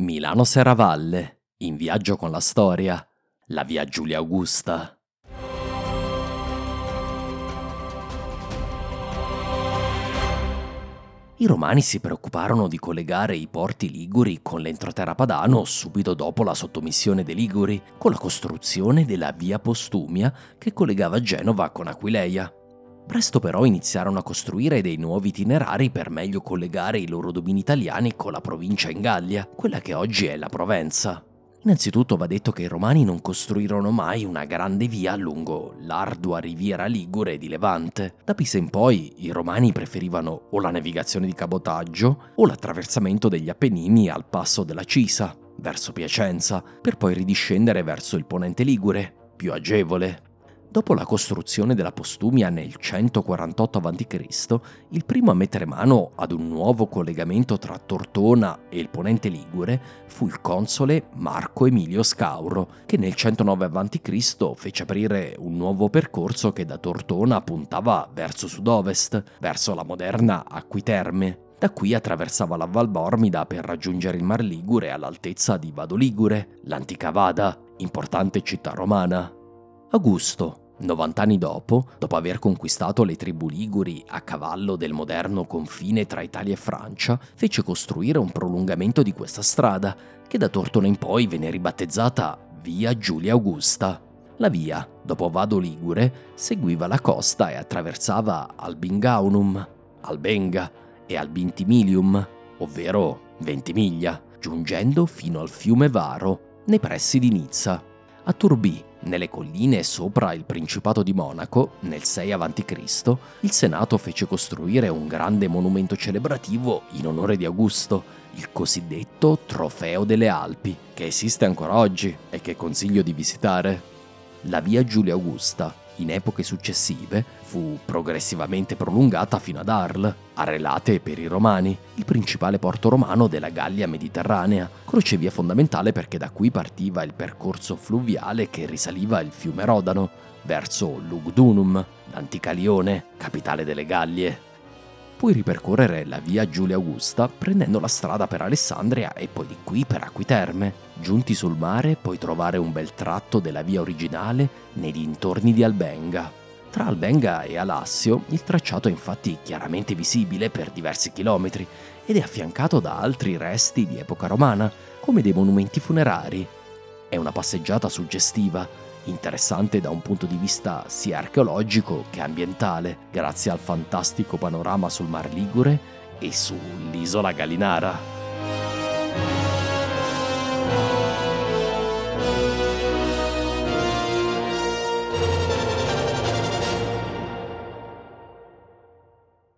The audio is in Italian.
Milano Serravalle, in viaggio con la storia, la via Giulia Augusta. I romani si preoccuparono di collegare i porti liguri con l'entroterra padano subito dopo la sottomissione dei Liguri, con la costruzione della via Postumia che collegava Genova con Aquileia. Presto però iniziarono a costruire dei nuovi itinerari per meglio collegare i loro domini italiani con la provincia in Gallia, quella che oggi è la Provenza. Innanzitutto va detto che i romani non costruirono mai una grande via lungo l'ardua riviera ligure di Levante. Da Pisa in poi i romani preferivano o la navigazione di cabotaggio o l'attraversamento degli Appennini al passo della Cisa, verso Piacenza, per poi ridiscendere verso il ponente ligure, più agevole. Dopo la costruzione della Postumia nel 148 a.C., il primo a mettere mano ad un nuovo collegamento tra Tortona e il ponente Ligure fu il console Marco Emilio Scauro, che nel 109 a.C. fece aprire un nuovo percorso che da Tortona puntava verso sud-ovest, verso la moderna Acquiterme. Da qui attraversava la Val Bormida per raggiungere il Mar Ligure all'altezza di Vado Ligure, l'antica Vada, importante città romana. Augusto, 90 anni dopo, dopo aver conquistato le tribù liguri a cavallo del moderno confine tra Italia e Francia, fece costruire un prolungamento di questa strada, che da Tortona in poi venne ribattezzata Via Giulia Augusta. La via, dopo Vado Ligure, seguiva la costa e attraversava Albingaunum, Albenga e Albintimilium, ovvero Ventimiglia, giungendo fino al fiume Varo, nei pressi di Nizza. A Turbì, nelle colline sopra il Principato di Monaco, nel 6 a.C., il Senato fece costruire un grande monumento celebrativo in onore di Augusto, il cosiddetto Trofeo delle Alpi, che esiste ancora oggi e che consiglio di visitare. La via Giulia Augusta, in epoche successive, fu progressivamente prolungata fino ad Arles, Arelate per i Romani, il principale porto romano della Gallia mediterranea, crocevia fondamentale perché da qui partiva il percorso fluviale che risaliva il fiume Rodano, verso Lugdunum, l'antica Lione, capitale delle Gallie. Puoi ripercorrere la via Giulia Augusta prendendo la strada per Alessandria e poi di qui per Acquiterme. Giunti sul mare puoi trovare un bel tratto della via originale nei dintorni di Albenga. Tra Albenga e Alassio il tracciato è infatti chiaramente visibile per diversi chilometri ed è affiancato da altri resti di epoca romana, come dei monumenti funerari. È una passeggiata suggestiva interessante da un punto di vista sia archeologico che ambientale, grazie al fantastico panorama sul Mar Ligure e sull'isola Galinara.